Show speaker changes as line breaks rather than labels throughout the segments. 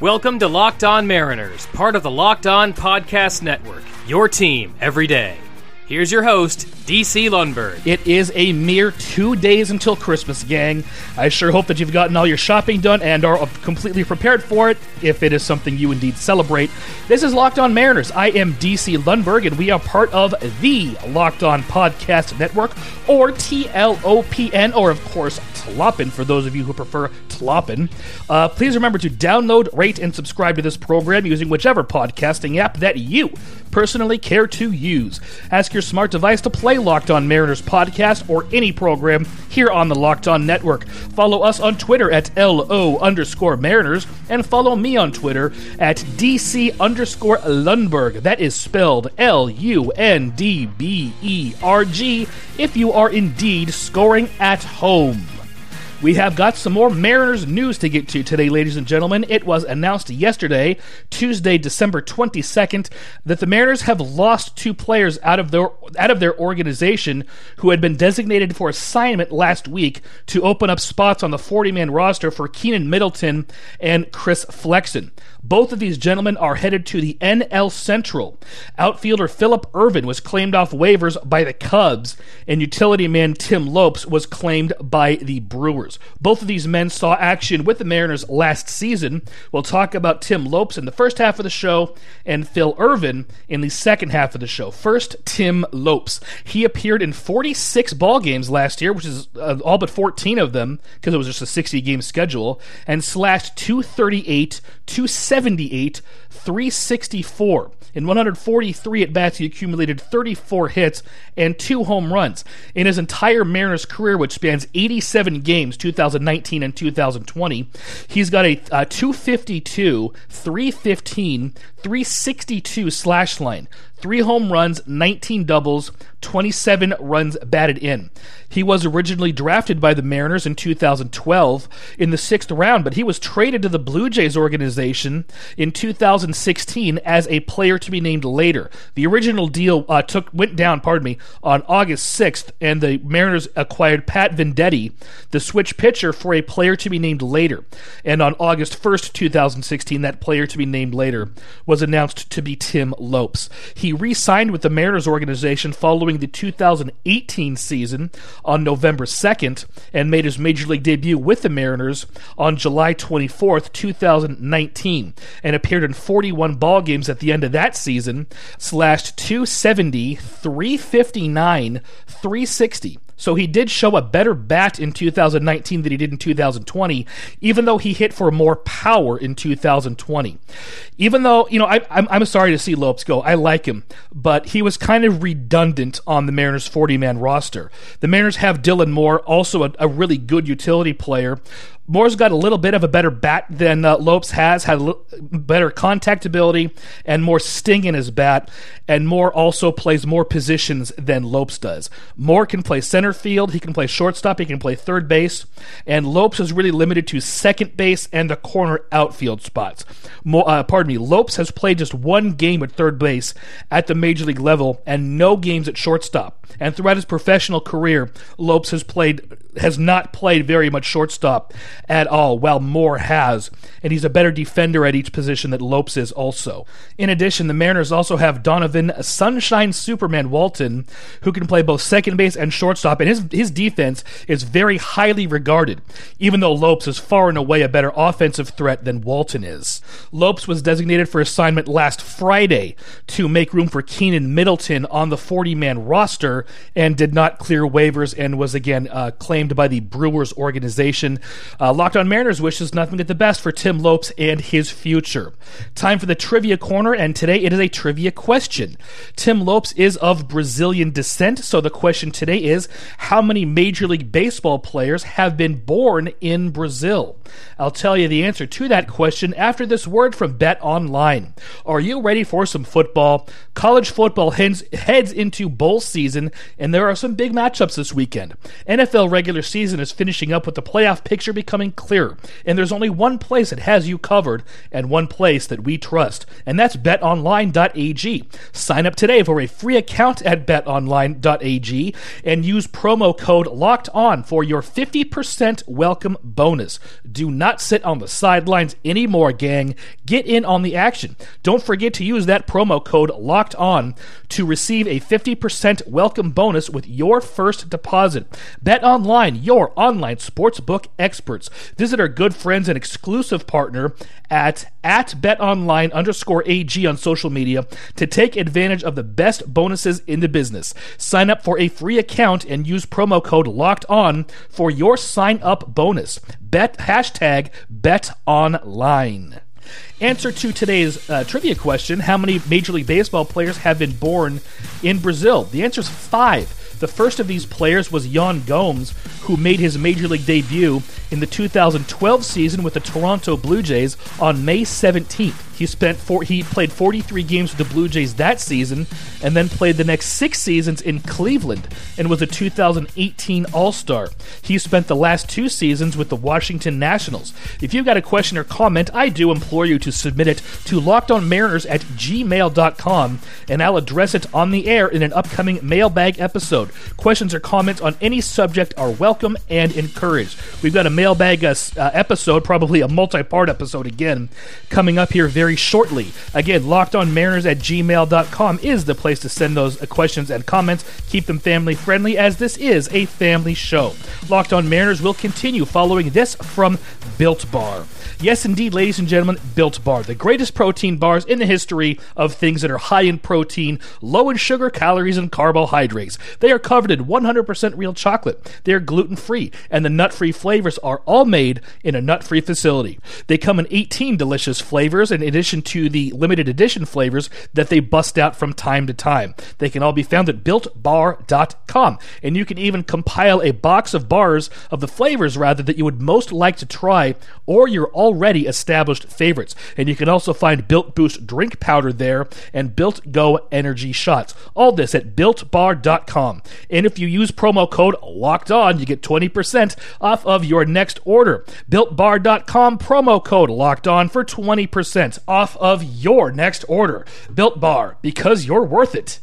Welcome to Locked On Mariners, part of the Locked On Podcast Network. Your team every day. Here's your host, DC Lundberg.
It is a mere two days until Christmas, gang. I sure hope that you've gotten all your shopping done and are completely prepared for it, if it is something you indeed celebrate. This is Locked On Mariners. I am DC Lundberg, and we are part of the Locked On Podcast Network, or TLOPN, or of course, Tlopin for those of you who prefer Tlopin. Uh, please remember to download, rate, and subscribe to this program using whichever podcasting app that you personally care to use. Ask your smart device to play Locked On Mariners podcast or any program here on the Locked On Network. Follow us on Twitter at LO underscore Mariners and follow me on Twitter at DC underscore Lundberg. That is spelled L U N D B E R G if you are indeed scoring at home. We have got some more Mariners news to get to today, ladies and gentlemen. It was announced yesterday, Tuesday, December 22nd, that the Mariners have lost two players out of their out of their organization who had been designated for assignment last week to open up spots on the 40-man roster for Keynan Middleton and Chris Flexen. Both of these gentlemen are headed to the NL Central. Outfielder Phillip Ervin was claimed off waivers by the Cubs, and utility man Tim Lopes was claimed by the Brewers. Both of these men saw action with the Mariners last season. We'll talk about Tim Lopes in the first half of the show and Phil Ervin in the second half of the show. First, Tim Lopes. He appeared in 46 ball games last year, which is uh, all but 14 of them because it was just a 60 game schedule, and slashed 238, 278, 364. In 143 at bats, he accumulated 34 hits and two home runs. In his entire Mariners career, which spans 87 games, 2019 and 2020, he's got a, uh, a 252, 315, 362 slash line, three home runs, 19 doubles, 27 runs batted in. He was originally drafted by the Mariners in 2012 in the sixth round, but he was traded to the Blue Jays organization in 2016 as a player to be named later. The original deal uh, took went down, pardon me, on August 6th, and the Mariners acquired Pat Venditte, the switch pitcher, for a player to be named later. And on August 1st, 2016, that player to be named later was announced to be Tim Lopes. He re-signed with the Mariners organization following following the 2018 season on November 2nd and made his major league debut with the Mariners on July 24th, 2019, and appeared in 41 ball games at the end of that season, slashed 270, 359, 360. So he did show a better bat in 2019 than he did in 2020, even though he hit for more power in 2020. Even though, you know, I, I'm, I'm sorry to see Lopes go. I like him, but he was kind of redundant on the Mariners' 40 man roster. The Mariners have Dylan Moore, also a, a really good utility player, Moore's got a little bit of a better bat than uh, Lopes has, had better contact ability and more sting in his bat, and Moore also plays more positions than Lopes does. Moore can play center field, he can play shortstop, he can play third base, and Lopes is really limited to second base and the corner outfield spots. More, uh, pardon me, Lopes has played just one game at third base at the major league level and no games at shortstop. And throughout his professional career, Lopes has played has not played very much shortstop at all, while Moore has, and he's a better defender at each position that Lopes is also. In addition, the Mariners also have Donovan Sunshine Superman Walton, who can play both second base and shortstop, and his his defense is very highly regarded, even though Lopes is far and away a better offensive threat than Walton is. Lopes was designated for assignment last Friday to make room for Keynan Middleton on the 40 man roster and did not clear waivers and was again uh, claimed by the Brewers organization. Uh, Locked on Mariners wishes nothing but the best for Tim Lopes and his future. Time for the trivia corner, and today it is a trivia question. Tim Lopes is of Brazilian descent, so the question today is how many Major League Baseball players have been born in Brazil? I'll tell you the answer to that question after this word from Bet Online. Are you ready for some football? College football heads, heads into bowl season and there are some big matchups this weekend. NFL regular season is finishing up with the playoff picture becoming clearer, and there's only one place that has you covered and one place that we trust, and that's betonline.ag. Sign up today for a free account at betonline.ag and use promo code LOCKED ON for your 50% welcome bonus. Do not sit on the sidelines anymore, gang. Get in on the action. Don't forget to use that promo code LOCKED ON to receive a 50% welcome bonus with your first deposit. Bet online, your online sportsbook experts. Visit our good friends and exclusive partner at, at betonline underscore AG on social media to take advantage of the best bonuses in the business. Sign up for a free account and use promo code LOCKED ON for your sign up bonus. Bet hashtag bet online. Answer to today's uh, trivia question How many Major League Baseball players have been born in Brazil? The answer is five. The first of these players was Yan Gomes, who made his major league debut in the 2012 season with the Toronto Blue Jays on May 17th. He spent four, he played 43 games with the Blue Jays that season, and then played the next six seasons in Cleveland, and was a 2018 All Star. He spent the last two seasons with the Washington Nationals. If you've got a question or comment, I do implore you to submit it to lockedonmariners at gmail.com, and I'll address it on the air in an upcoming mailbag episode. Questions or comments on any subject are welcome and encouraged. We've got a mailbag uh, uh episode, probably a multi-part episode again, coming up here very very shortly. Again, lockedonmariners at gmail.com is the place to send those uh, questions and comments. Keep them family friendly as this is a family show. Locked On Mariners will continue following this from Built Bar. Yes, indeed, ladies and gentlemen, Built Bar, the greatest protein bars in the history of things that are high in protein, low in sugar, calories, and carbohydrates. They are covered in 100% real chocolate. They are gluten free, and the nut free flavors are all made in a nut free facility. They come in 18 delicious flavors, in addition to the limited edition flavors that they bust out from time to time. They can all be found at builtbar.com, and you can even compile a box of bars of the flavors rather that you would most like to try, or you're already established favorites. And you can also find Built Boost drink powder there and Built Go energy shots. All this at builtbar.com. And if you use promo code locked on, you get 20% off of your next order. Builtbar.com promo code locked on for 20% off of your next order. Built Bar, because you're worth it.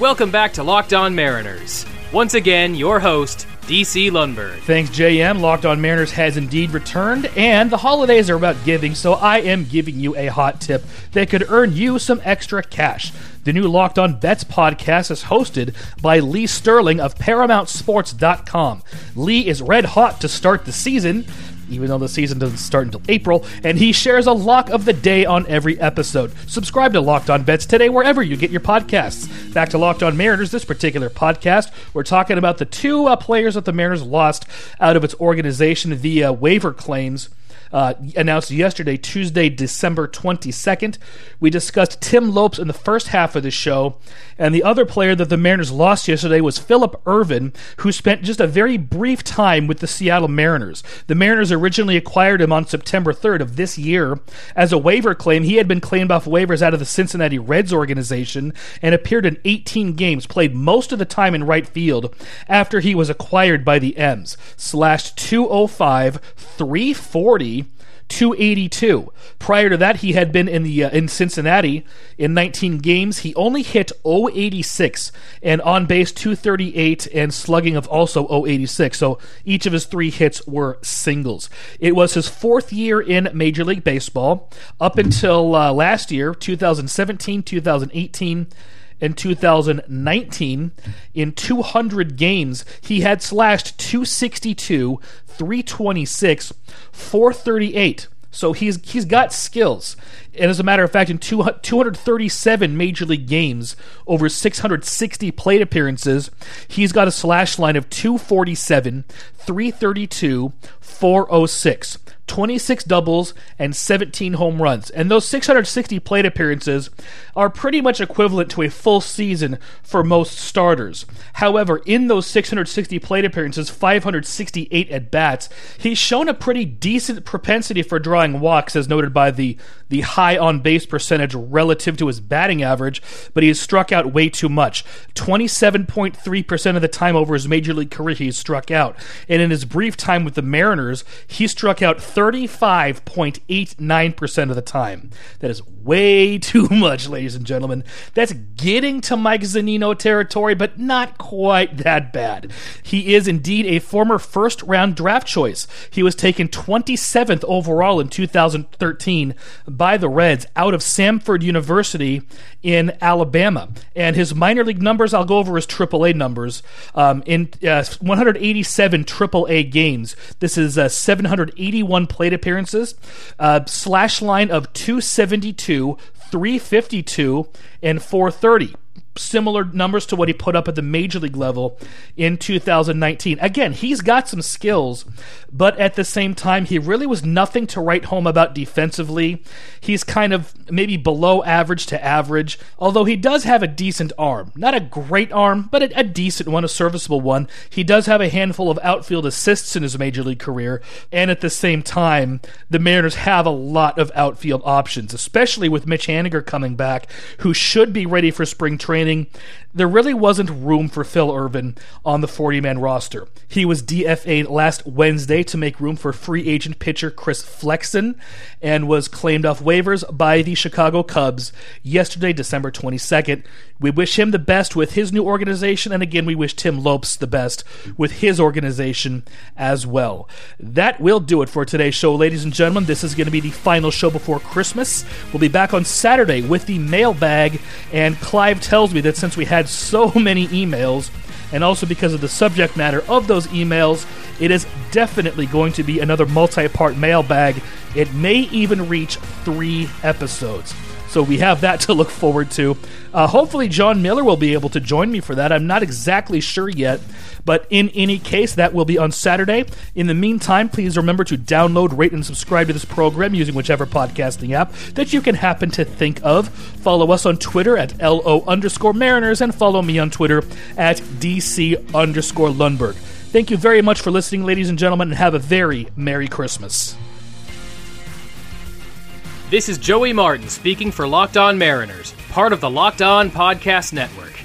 Welcome back to Locked On Mariners. Once again, your host, DC Lundberg.
Thanks, JM. Locked On Mariners has indeed returned, and the holidays are about giving, so I am giving you a hot tip that could earn you some extra cash. The new Locked On Bets podcast is hosted by Lee Sterling of ParamountSports.com. Lee is red hot to start the season even though the season doesn't start until April, and he shares a lock of the day on every episode. Subscribe to Locked On Bets today wherever you get your podcasts. Back to Locked On Mariners, this particular podcast, we're talking about the two uh, players that the Mariners lost out of its organization via waiver claims uh, announced yesterday, Tuesday, December 22nd. We discussed Tim Lopes in the first half of the show, and the other player that the Mariners lost yesterday was Phillip Ervin, who spent just a very brief time with the Seattle Mariners. The Mariners originally acquired him on September 3rd of this year as a waiver claim. He had been claimed off waivers out of the Cincinnati Reds organization and appeared in 18 games, played most of the time in right field after he was acquired by the M's. Slashed 205, 340 282. Prior to that, he had been in the uh, in Cincinnati in 19 games. He only hit 086 and on base 238 and slugging of also 086. So each of his three hits were singles. It was his fourth year in Major League Baseball up until uh, last year, 2017, 2018 in 2019. In 200 games, he had slashed 262, 326, 438. So he's he's got skills. And as a matter of fact, in two, 237 major league games, over 660 plate appearances, he's got a slash line of 247, 332, 406. 26 doubles, and 17 home runs. And those 660 plate appearances are pretty much equivalent to a full season for most starters. However, in those 660 plate appearances, 568 at bats, he's shown a pretty decent propensity for drawing walks, as noted by the, the high on base percentage relative to his batting average, but he has struck out way too much. 27.3% of the time over his major league career, he's struck out. And in his brief time with the Mariners, he struck out 35.89% of the time. That is way too much, ladies and gentlemen. That's getting to Mike Zunino territory, but not quite that bad. He is indeed a former first round draft choice. He was taken 27th overall in 2013 by the Reds out of Samford University in Alabama. And his minor league numbers, I'll go over his AAA numbers. Um, in uh, 187 AAA games, this is uh, 781 plate appearances, uh, slash line of 272, 352, and 430 similar numbers to what he put up at the major league level in 2019. Again, he's got some skills, but at the same time, he really was nothing to write home about defensively. He's kind of maybe below average to average, although he does have a decent arm. Not a great arm, but a, a decent one, a serviceable one. He does have a handful of outfield assists in his major league career, and at the same time, the Mariners have a lot of outfield options, especially with Mitch Haniger coming back, who should be ready for spring training there really wasn't room for Phil Ervin on the 40 man roster. He was DFA'd last Wednesday to make room for free agent pitcher Chris Flexen and was claimed off waivers by the Chicago Cubs yesterday, December 22nd. We wish him the best with his new organization, and again, we wish Tim Lopes the best with his organization as well. That will do it for today's show, ladies and gentlemen. This is going to be the final show before Christmas. We'll be back on Saturday with the mailbag, and Clive tells me that since we had so many emails, and also because of the subject matter of those emails, it is definitely going to be another multi part mailbag. It may even reach three episodes. So we have that to look forward to. Uh, hopefully, John Miller will be able to join me for that. I'm not exactly sure yet, but in any case, that will be on Saturday. In the meantime, please remember to download, rate, and subscribe to this program using whichever podcasting app that you can happen to think of. Follow us on Twitter at LO underscore Mariners and follow me on Twitter at DC underscore Lundberg. Thank you very much for listening, ladies and gentlemen, and have a very Merry Christmas.
This is Joey Martin speaking for Locked On Mariners, part of the Locked On Podcast Network.